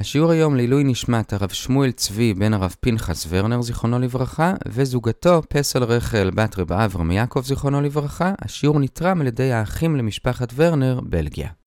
השיעור היום לעילוי נשמת הרב שמואל צבי בן הרב פנחס ורנר זיכרונו לברכה וזוגתו פסל רחל בת רב אברהם יעקב זיכרונו לברכה. השיעור נתרם על ידי האחים למשפחת ורנר, בלגיה.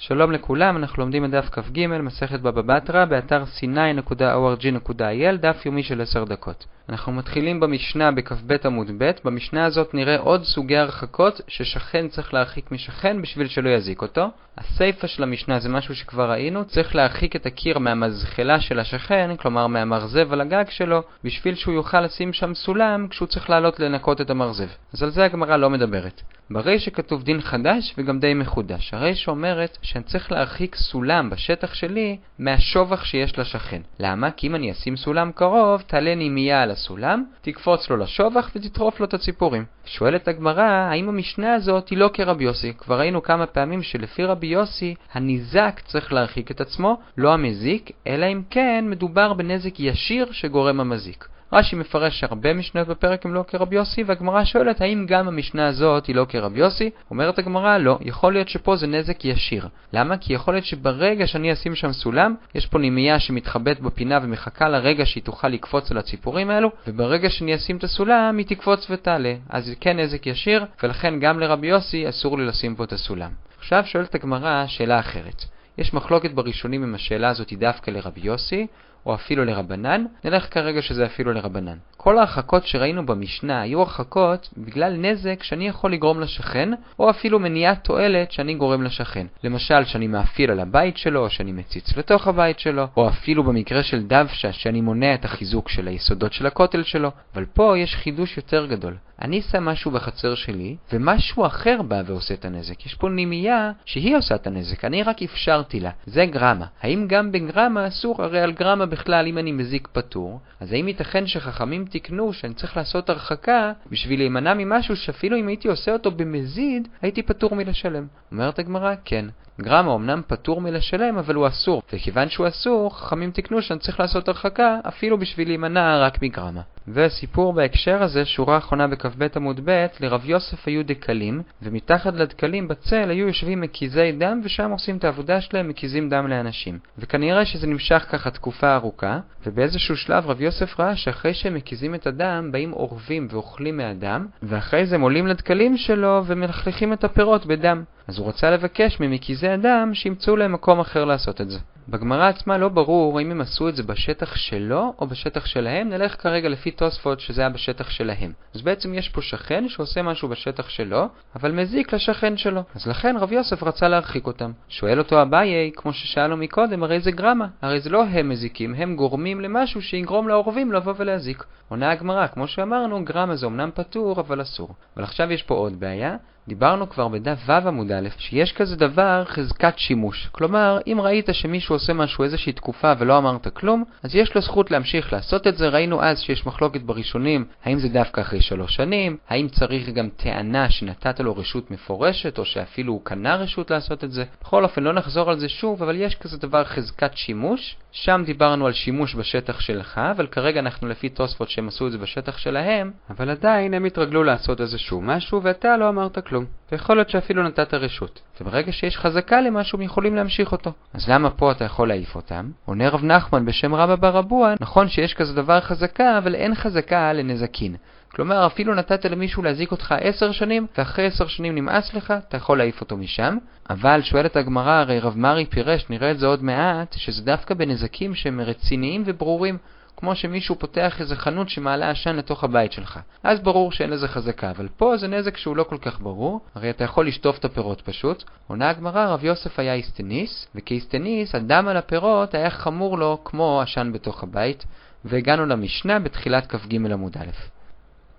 שלום לכולם, אנחנו לומדים את דף כ"ג, מסכת בבא בתרא, באתר c9.org.il, דף יומי של 10 דקות. אנחנו מתחילים במשנה בכ"ב עמוד ב', במשנה הזאת נראה עוד סוגי הרחקות ששכן צריך להרחיק משכן בשביל שלא יזיק אותו. הסיפה של המשנה זה משהו שכבר ראינו, צריך להרחיק את הקיר מהמזחלה של השכן, כלומר מהמרזב על הגג שלו, בשביל שהוא יוכל לשים שם סולם כשהוא צריך לעלות לנקות את המרזב. אז על זה הגמרא לא מדברת. ברי שכתוב דין חדש וגם די מחודש. הרי שאומרת שאני צריך להרחיק סולם בשטח שלי מהשובח שיש לשכן. למה? כי אם אני אשים סולם קרוב, תעלה נימייה על הסולם, תקפוץ לו לשובח ותטרוף לו את הציפורים. שואלת הגמרא, האם המשנה הזאת היא לא כרבי יוסי? כבר ראינו כמה פעמים שלפי רבי יוסי, הניזק צריך להרחיק את עצמו, לא המזיק, אלא אם כן מדובר בנזק ישיר שגורם המזיק. רש"י מפרש הרבה משניות בפרק הם לא כרבי יוסי, והגמרא שואלת האם גם המשנה הזאת היא לא כרבי יוסי? אומרת הגמרא לא, יכול להיות שפה זה נזק ישיר. למה? כי יכול להיות שברגע שאני אשים שם סולם, יש פה נימייה שמתחבאת בפינה ומחכה לרגע שהיא תוכל לקפוץ על הציפורים האלו, וברגע שאני אשים את הסולם היא תקפוץ ותעלה. אז זה כן נזק ישיר, ולכן גם לרבי יוסי אסור לי לשים פה את הסולם. עכשיו שואלת הגמרא שאלה אחרת. יש מחלוקת בראשונים אם השאלה הזאת היא דווקא לרבי יוסי, או אפילו לרבנן, נלך כרגע שזה אפילו לרבנן. כל ההרחקות שראינו במשנה היו הרחקות בגלל נזק שאני יכול לגרום לשכן, או אפילו מניעת תועלת שאני גורם לשכן. למשל, שאני מאפיל על הבית שלו, או שאני מציץ לתוך הבית שלו, או אפילו במקרה של דוושא, שאני מונע את החיזוק של היסודות של הכותל שלו. אבל פה יש חידוש יותר גדול. אני שם משהו בחצר שלי, ומשהו אחר בא ועושה את הנזק. יש פה נימייה שהיא עושה את הנזק, אני רק אפשרתי לה. זה גרמה. האם גם בגרמה אסור? הרי על גרמה בכלל, אם אני מזיק פטור, אז האם ייתכן שחכמים תקנו שאני צריך לעשות הרחקה בשביל להימנע ממשהו שאפילו אם הייתי עושה אותו במזיד, הייתי פטור מלשלם? אומרת הגמרא, כן. גרמה אמנם פטור מלשלם, אבל הוא אסור, וכיוון שהוא אסור, חכמים תקנו שאני צריך לעשות הרחקה אפילו בשביל להימנע רק מגרמה. וסיפור בהקשר הזה, שורה אחרונה בכ"ב עמוד ב', לרב יוסף היו דקלים, ומתחת לדקלים בצל היו יושבים מקיזי דם, ושם עושים את העבודה שלהם, מקיזים דם לאנשים. וכנראה שזה נמשך ככה תקופה ארוכה, ובאיזשהו שלב רב יוסף ראה שאחרי שהם מקיזים את הדם, באים אורבים ואוכלים מהדם, ואחרי זה הם עולים לדקלים שלו ומלכלכים את הפירות בדם. אז הוא רצה לבקש ממקיזי הדם שימצאו להם מקום אחר לעשות את זה. בגמרא עצמה לא ברור האם הם עשו את זה בשטח שלו או בשטח שלהם, נלך כרגע לפי תוספות שזה היה בשטח שלהם. אז בעצם יש פה שכן שעושה משהו בשטח שלו, אבל מזיק לשכן שלו. אז לכן רב יוסף רצה להרחיק אותם. שואל אותו אביי, כמו ששאלנו מקודם, הרי זה גרמה, הרי זה לא הם מזיקים, הם גורמים למשהו שיגרום לעורבים לבוא ולהזיק. עונה הגמרא, כמו שאמרנו, גרמה זה אמנם פטור, אבל אסור. אבל עכשיו יש פה עוד בעיה, דיברנו כבר בדף ו' עמוד א', שיש כזה דבר חזקת שימוש. כלומר, אם ראית שמישהו עושה משהו איזושהי תקופה ולא אמרת כלום, אז יש לו זכות להמשיך לעשות את זה. ראינו אז שיש מחלוקת בראשונים, האם זה דווקא אחרי שלוש שנים, האם צריך גם טענה שנתת לו רשות מפורשת, או שאפילו הוא קנה רשות לעשות את זה. בכל אופן, לא נחזור על זה שוב, אבל יש כזה דבר חזקת שימוש. שם דיברנו על שימוש בשטח שלך, אבל כרגע אנחנו לפי תוספות שהם עשו את זה בשטח שלהם, אבל עדיין הם התרגלו לעשות איזשהו משהו, ואתה לא אמרת כלום. ויכול להיות שאפילו נתת רשות. וברגע שיש חזקה למשהו, הם יכולים להמשיך אותו. אז למה פה אתה יכול להעיף אותם? עונה רב נחמן בשם רבא בר אבוה, נכון שיש כזה דבר חזקה, אבל אין חזקה לנזקין. כלומר, אפילו נתת למישהו להזיק אותך עשר שנים, ואחרי עשר שנים נמאס לך, אתה יכול להעיף אותו משם. אבל שואלת הגמרא, הרי רב מרי פירש, נראה את זה עוד מעט, שזה דווקא בנזקים שהם רציניים וברורים. כמו שמישהו פותח איזה חנות שמעלה עשן לתוך הבית שלך. אז ברור שאין לזה חזקה, אבל פה זה נזק שהוא לא כל כך ברור, הרי אתה יכול לשטוף את הפירות פשוט. עונה הגמרא, רב יוסף היה איסטניס, וכאיסטניס הדם על הפירות היה חמור לו כמו עשן בתוך הבית, והגענו למשנה בתחילת כ"ג עמוד א'.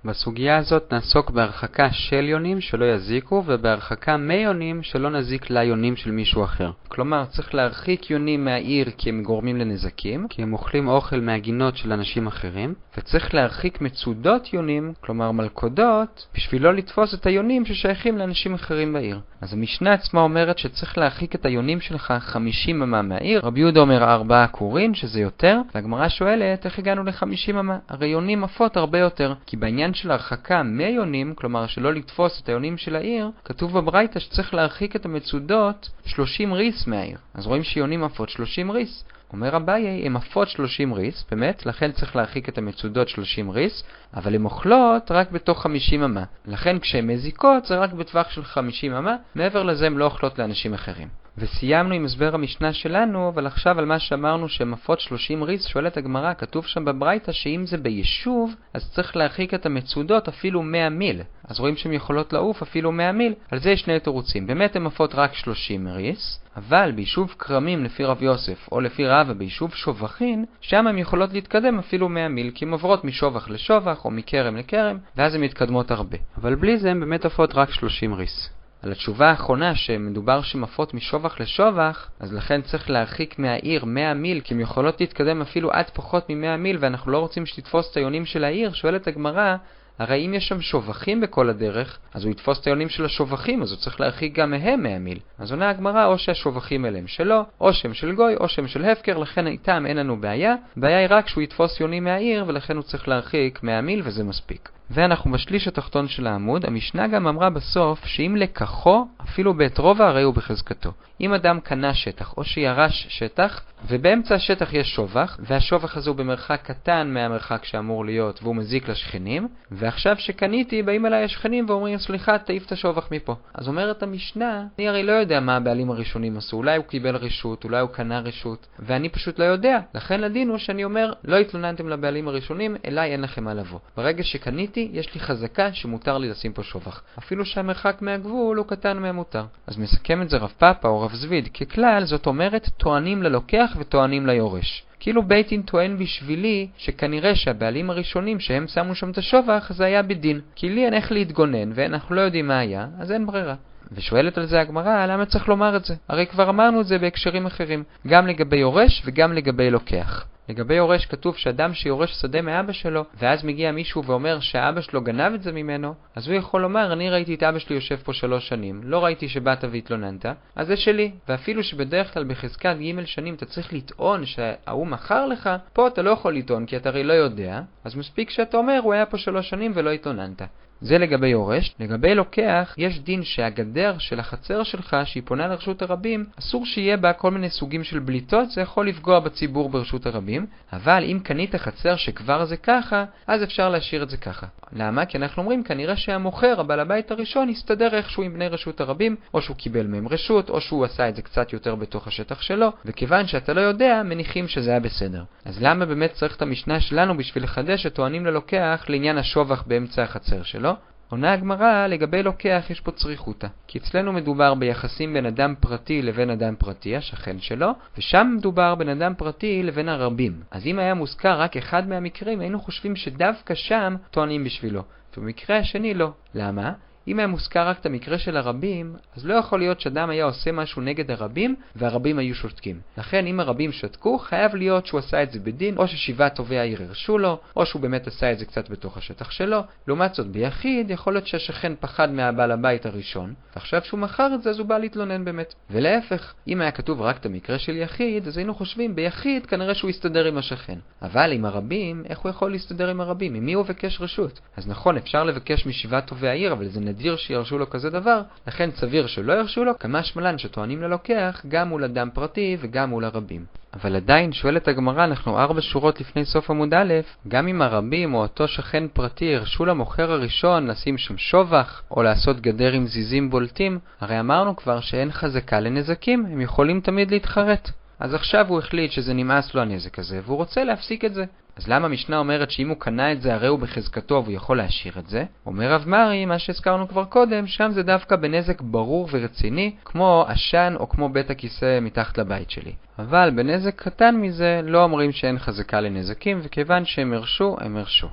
בסוגיה הזאת נעסוק בהרחקה של יונים שלא יזיקו ובהרחקה מיונים שלא נזיק ליונים של מישהו אחר. כלומר, צריך להרחיק יונים מהעיר כי הם גורמים לנזקים, כי הם אוכלים אוכל מהגינות של אנשים אחרים, וצריך להרחיק מצודות יונים, כלומר מלכודות, בשביל לא לתפוס את היונים ששייכים לאנשים אחרים בעיר. אז המשנה עצמה אומרת שצריך להרחיק את היונים שלך 50 אמה מהעיר, רבי יהודה אומר 4 עקורים, שזה יותר, והגמרא שואלת איך הגענו ל-50 אמה? הרי יונים עפות הרבה יותר, כי בעניין של הרחקה מיונים, כלומר שלא לתפוס את היונים של העיר, כתוב בברייתא שצריך להרחיק את המצודות 30 ריס מהעיר. אז רואים שיונים עפות 30 ריס. אומר אביי, הן עפות 30 ריס, באמת, לכן צריך להרחיק את המצודות 30 ריס, אבל הן אוכלות רק בתוך 50 אמה. לכן כשהן מזיקות זה רק בטווח של 50 אמה, מעבר לזה הן לא אוכלות לאנשים אחרים. וסיימנו עם הסבר המשנה שלנו, אבל עכשיו על מה שאמרנו שהן עפות 30 ריס, שואלת הגמרא, כתוב שם בברייתא שאם זה ביישוב, אז צריך להרחיק את המצודות אפילו 100 מיל. אז רואים שהן יכולות לעוף אפילו 100 מיל. על זה יש שני תירוצים. באמת הן עפות רק 30 ריס, אבל ביישוב כרמים לפי רב יוסף, או לפי רבא ביישוב שובחין, שם הן יכולות להתקדם אפילו 100 מיל, כי הן עוברות משובח לשובח, או מכרם לכרם, ואז הן מתקדמות הרבה. אבל בלי זה הן באמת עפות רק 30 ריס. על התשובה האחרונה שמדובר שמפות משובח לשובח, אז לכן צריך להרחיק מהעיר 100 מיל, כי הן יכולות להתקדם אפילו עד פחות מ-100 מיל, ואנחנו לא רוצים שתתפוס את היונים של העיר, שואלת הגמרא, הרי אם יש שם שובחים בכל הדרך, אז הוא יתפוס את היונים של השובחים, אז הוא צריך להרחיק גם מהם 100 מיל. אז עונה הגמרא, או שהשובחים האלה הם שלו, או שהם של גוי, או שהם של הפקר, לכן איתם אין לנו בעיה. הבעיה היא רק שהוא יתפוס יונים מהעיר, ולכן הוא צריך להרחיק 100 מיל, וזה מספיק. ואנחנו בשליש התחתון של העמוד, המשנה גם אמרה בסוף שאם לקחו, אפילו בעת רובע הרי הוא בחזקתו. אם אדם קנה שטח או שירש שטח, ובאמצע השטח יש שובח, והשובח הזה הוא במרחק קטן מהמרחק שאמור להיות והוא מזיק לשכנים, ועכשיו שקניתי באים אליי השכנים ואומרים סליחה תעיף את השובח מפה. אז אומרת המשנה, אני הרי לא יודע מה הבעלים הראשונים עשו, אולי הוא קיבל רשות, אולי הוא קנה רשות, ואני פשוט לא יודע. לכן הדין הוא שאני אומר, לא התלוננתם לבעלים הראשונים, אליי אין לכם מה לבוא. ברגע שקניתי, יש לי חזקה שמותר לי לשים פה שובח. אפילו שהמרחק מהגבול הוא קטן מהמותר. אז מסכם את זה רב פאפה או רב זביד, ככלל זאת אומרת טוענים ללוקח וטוענים ליורש. כאילו בית דין טוען בשבילי שכנראה שהבעלים הראשונים שהם שמו שם את השובח זה היה בדין. כי לי אין איך להתגונן ואנחנו לא יודעים מה היה, אז אין ברירה. ושואלת על זה הגמרא, למה צריך לומר את זה? הרי כבר אמרנו את זה בהקשרים אחרים, גם לגבי יורש וגם לגבי לוקח. לגבי יורש כתוב שאדם שיורש שדה מאבא שלו, ואז מגיע מישהו ואומר שהאבא שלו גנב את זה ממנו, אז הוא יכול לומר, אני ראיתי את אבא שלי יושב פה שלוש שנים, לא ראיתי שבאת והתלוננת, אז זה שלי. ואפילו שבדרך כלל בחזקת ג' שנים אתה צריך לטעון שההוא מכר לך, פה אתה לא יכול לטעון כי אתה הרי לא יודע, אז מספיק שאתה אומר, הוא היה פה שלוש שנים ולא התלוננת. זה לגבי יורש. לגבי לוקח, יש דין שהגדר של החצר שלך, שהיא פונה לרשות הרבים, אסור שיהיה בה כל מיני סוגים של בליטות, זה יכול לפגוע בציבור ברשות הרבים, אבל אם קנית חצר שכבר זה ככה, אז אפשר להשאיר את זה ככה. למה? כי אנחנו אומרים כנראה שהמוכר, הבעל הבית הראשון, הסתדר איכשהו עם בני רשות הרבים, או שהוא קיבל מהם רשות, או שהוא עשה את זה קצת יותר בתוך השטח שלו, וכיוון שאתה לא יודע, מניחים שזה היה בסדר. אז למה באמת צריך את המשנה שלנו בשביל לחדש שטוענים ללוקח לעניין השובח באמצע החצר שלו? עונה הגמרא, לגבי לוקח יש פה צריכותא. כי אצלנו מדובר ביחסים בין אדם פרטי לבין אדם פרטי, השכן שלו, ושם מדובר בין אדם פרטי לבין הרבים. אז אם היה מוזכר רק אחד מהמקרים, היינו חושבים שדווקא שם טוענים בשבילו. ובמקרה השני לא. למה? אם היה מוזכר רק את המקרה של הרבים, אז לא יכול להיות שאדם היה עושה משהו נגד הרבים, והרבים היו שותקים. לכן אם הרבים שתקו, חייב להיות שהוא עשה את זה בדין, או ששבעת טובי העיר הרשו לו, או שהוא באמת עשה את זה קצת בתוך השטח שלו. לעומת זאת, ביחיד, יכול להיות שהשכן פחד מהבעל הבית הראשון, ועכשיו שהוא מכר את זה, אז הוא בא להתלונן באמת. ולהפך, אם היה כתוב רק את המקרה של יחיד, אז היינו חושבים, ביחיד כנראה שהוא יסתדר עם השכן. אבל עם הרבים, איך הוא יכול להסתדר עם הרבים? עם מי הוא מבקש רשות? אז נכון, אפשר לבקש משבעת טובי העיר, אבל זה נדיר שירשו לו כזה דבר, לכן סביר שלא ירשו לו, כמה שמלן שטוענים ללוקח גם מול אדם פרטי וגם מול הרבים. אבל עדיין שואלת הגמרא, אנחנו ארבע שורות לפני סוף עמוד א', גם אם הרבים או אותו שכן פרטי הרשו למוכר הראשון לשים שם שובח, או לעשות גדר עם זיזים בולטים, הרי אמרנו כבר שאין חזקה לנזקים, הם יכולים תמיד להתחרט. אז עכשיו הוא החליט שזה נמאס לו הנזק הזה, והוא רוצה להפסיק את זה. אז למה המשנה אומרת שאם הוא קנה את זה הרי הוא בחזקתו והוא יכול להשאיר את זה? אומר רב מרי, מה שהזכרנו כבר קודם, שם זה דווקא בנזק ברור ורציני, כמו עשן או כמו בית הכיסא מתחת לבית שלי. אבל בנזק קטן מזה לא אומרים שאין חזקה לנזקים, וכיוון שהם הרשו, הם הרשו.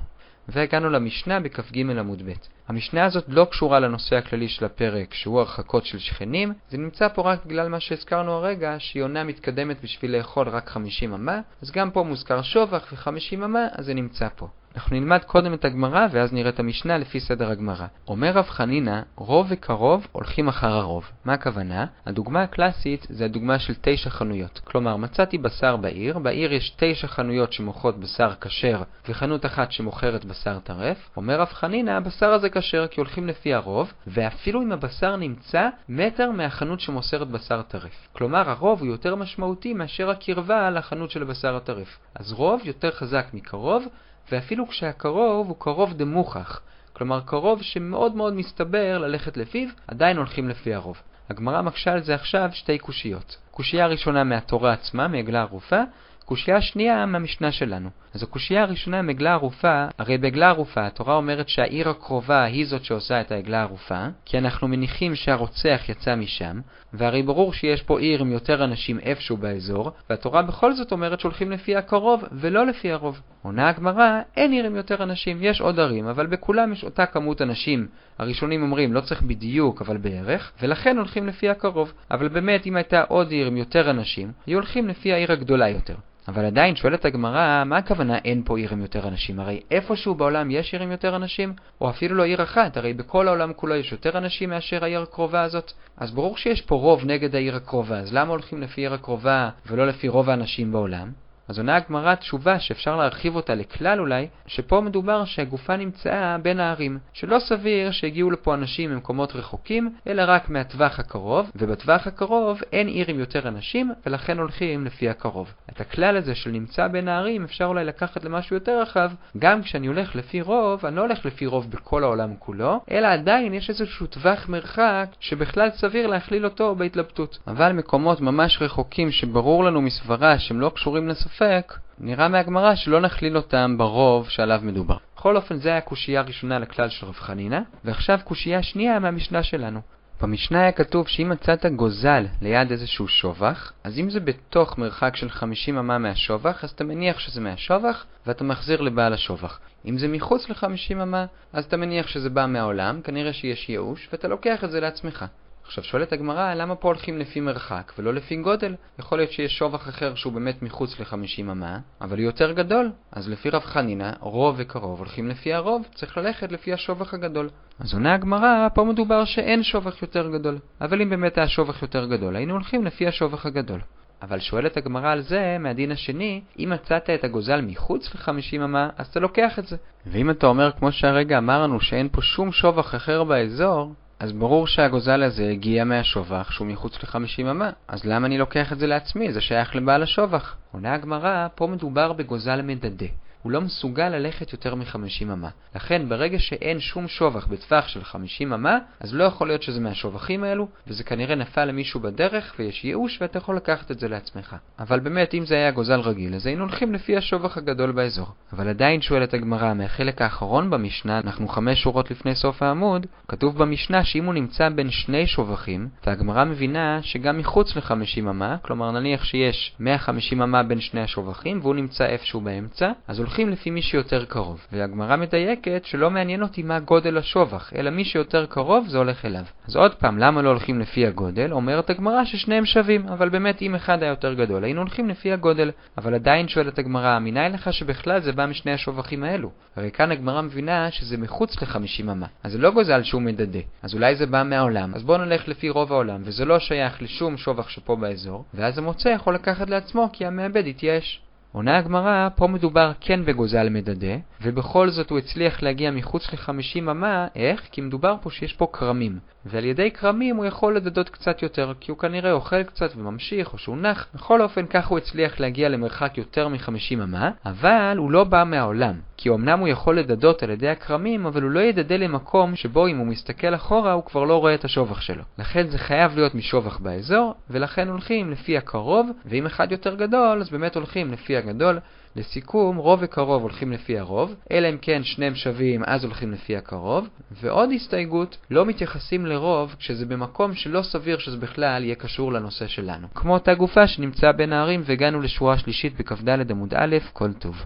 והגענו למשנה בכ"ג עמוד ב'. המשנה הזאת לא קשורה לנושא הכללי של הפרק, שהוא הרחקות של שכנים, זה נמצא פה רק בגלל מה שהזכרנו הרגע, שהיא עונה מתקדמת בשביל לאכול רק 50 אמה, אז גם פה מוזכר שובח ו-50 אמה, אז זה נמצא פה. אנחנו נלמד קודם את הגמרא ואז נראה את המשנה לפי סדר הגמרא. אומר רב חנינא, רוב וקרוב הולכים אחר הרוב. מה הכוונה? הדוגמה הקלאסית זה הדוגמה של תשע חנויות. כלומר, מצאתי בשר בעיר, בעיר יש תשע חנויות שמוכרות בשר כשר וחנות אחת שמוכרת בשר טרף. אומר רב חנינא, הבשר הזה כשר כי הולכים לפי הרוב, ואפילו אם הבשר נמצא מטר מהחנות שמוסרת בשר טרף. כלומר, הרוב הוא יותר משמעותי מאשר הקרבה לחנות של הבשר הטרף. אז רוב יותר חזק מקרוב, ואפילו כשהקרוב הוא קרוב דמוכח, כלומר קרוב שמאוד מאוד מסתבר ללכת לפיו, עדיין הולכים לפי הרוב. הגמרא מקשה על זה עכשיו שתי קושיות. קושייה ראשונה מהתורה עצמה, מעגלה ערופה, קושייה שנייה מהמשנה שלנו. אז הקושייה הראשונה עם עגלה ערופה, הרי בעגלה ערופה התורה אומרת שהעיר הקרובה היא זאת שעושה את העגלה ערופה, כי אנחנו מניחים שהרוצח יצא משם, והרי ברור שיש פה עיר עם יותר אנשים איפשהו באזור, והתורה בכל זאת אומרת שהולכים לפי הקרוב ולא לפי הרוב. עונה הגמרא, אין עיר עם יותר אנשים, יש עוד ערים, אבל בכולם יש אותה כמות אנשים. הראשונים אומרים לא צריך בדיוק, אבל בערך, ולכן הולכים לפי הקרוב. אבל באמת, אם הייתה עוד עיר עם יותר אנשים, היו הולכים לפי העיר הגדולה יותר. אבל עדיין שואלת הגמרא, מה הכוונה אין פה עיר עם יותר אנשים? הרי איפשהו בעולם יש עיר עם יותר אנשים, או אפילו לא עיר אחת, הרי בכל העולם כולו יש יותר אנשים מאשר העיר הקרובה הזאת. אז ברור שיש פה רוב נגד העיר הקרובה, אז למה הולכים לפי עיר הקרובה ולא לפי רוב האנשים בעולם? אז עונה הגמרא תשובה שאפשר להרחיב אותה לכלל אולי, שפה מדובר שהגופה נמצאה בין הערים, שלא סביר שהגיעו לפה אנשים ממקומות רחוקים, אלא רק מהטווח הקרוב, ובטווח הקרוב אין עיר עם יותר אנשים, ולכן הולכים לפי הקרוב. את הכלל הזה של נמצא בין הערים אפשר אולי לקחת למשהו יותר רחב, גם כשאני הולך לפי רוב, אני לא הולך לפי רוב בכל העולם כולו, אלא עדיין יש איזשהו טווח מרחק שבכלל סביר להכליל אותו בהתלבטות. אבל מקומות ממש רחוקים שברור לנו מסברה שהם לא קשורים לסופר, ספק, נראה מהגמרא שלא נכליל אותם ברוב שעליו מדובר. בכל אופן, זה היה קושייה ראשונה לכלל של רב חנינא, ועכשיו קושייה שנייה מהמשנה שלנו. במשנה היה כתוב שאם מצאת גוזל ליד איזשהו שובח, אז אם זה בתוך מרחק של 50 אמה מהשובח, אז אתה מניח שזה מהשובח, ואתה מחזיר לבעל השובח. אם זה מחוץ ל-50 אמה, אז אתה מניח שזה בא מהעולם, כנראה שיש ייאוש, ואתה לוקח את זה לעצמך. עכשיו שואלת הגמרא, למה פה הולכים לפי מרחק ולא לפי גודל? יכול להיות שיש שובח אחר שהוא באמת מחוץ ל-50 אמה, אבל הוא יותר גדול. אז לפי רב חנינא, רוב וקרוב הולכים לפי הרוב, צריך ללכת לפי השובח הגדול. אז עונה הגמרא, פה מדובר שאין שובח יותר גדול. אבל אם באמת היה שובח יותר גדול, היינו הולכים לפי השובח הגדול. אבל שואלת הגמרא על זה מהדין השני, אם מצאת את הגוזל מחוץ ל-50 אמה, אז אתה לוקח את זה. ואם אתה אומר, כמו שהרגע אמרנו, שאין פה שום שובח אחר באזור, אז ברור שהגוזל הזה הגיע מהשובח שהוא מחוץ ל-50 אמה. אז למה אני לוקח את זה לעצמי? זה שייך לבעל השובח. עונה הגמרא, פה מדובר בגוזל מדדה. הוא לא מסוגל ללכת יותר מ-50 אמה. לכן, ברגע שאין שום שובח בטווח של 50 אמה, אז לא יכול להיות שזה מהשובחים האלו, וזה כנראה נפל למישהו בדרך, ויש ייאוש, ואתה יכול לקחת את זה לעצמך. אבל באמת, אם זה היה גוזל רגיל, אז היינו הולכים לפי השובח הגדול באזור. אבל עדיין שואלת הגמרא, מהחלק האחרון במשנה, אנחנו חמש שורות לפני סוף העמוד, כתוב במשנה שאם הוא נמצא בין שני שובחים, והגמרא מבינה שגם מחוץ ל-50 אמה, כלומר נניח שיש 150 אמה בין שני השובחים, והוא נמצא איפשהו באמצע, אז הולכים לפי מי שיותר קרוב. והגמרא מדייקת שלא מעניין אותי מה גודל השובח, אלא מי שיותר קרוב זה הולך אליו. אז עוד פעם, למה לא הולכים לפי הגודל? אומרת הגמרא ששניהם שווים, אבל באמת אם אחד היה יותר גדול, היינו הולכים לפי הגודל. אבל עדיין שואלת הגמרא, מניין לך שבכלל זה בא משני השובחים האלו? הרי כאן הגמרא מבינה שזה מחוץ ל-50 אמה. אז זה לא גוזל שהוא מדדה. אז אולי זה בא מהעולם. אז בואו נלך לפי רוב העולם, וזה לא שייך לשום שובח שפה באזור, ואז המוצא יכול לקחת לעצמו כי המעבד התייאש. עונה הגמרא, פה מדובר כן בגוזל מדדה, ובכל זאת הוא הצליח להגיע מחוץ ל-50 אמה, איך? כי מדובר פה שיש פה כרמים. ועל ידי כרמים הוא יכול לדדות קצת יותר, כי הוא כנראה אוכל קצת וממשיך, או שהוא נח. בכל אופן, כך הוא הצליח להגיע למרחק יותר מ-50 אמה, אבל הוא לא בא מהעולם. כי אמנם הוא יכול לדדות על ידי הכרמים, אבל הוא לא ידדה למקום שבו אם הוא מסתכל אחורה הוא כבר לא רואה את השובח שלו. לכן זה חייב להיות משובח באזור, ולכן הולכים לפי הקרוב, ואם אחד יותר גדול, אז באמת הולכים לפי הגדול. לסיכום, רוב וקרוב הולכים לפי הרוב, אלא אם כן שניהם שווים אז הולכים לפי הקרוב, ועוד הסתייגות, לא מתייחסים לרוב כשזה במקום שלא סביר שזה בכלל יהיה קשור לנושא שלנו. כמו אותה גופה שנמצאה בין הערים והגענו לשורה שלישית בכ"ד עמוד א', כל טוב.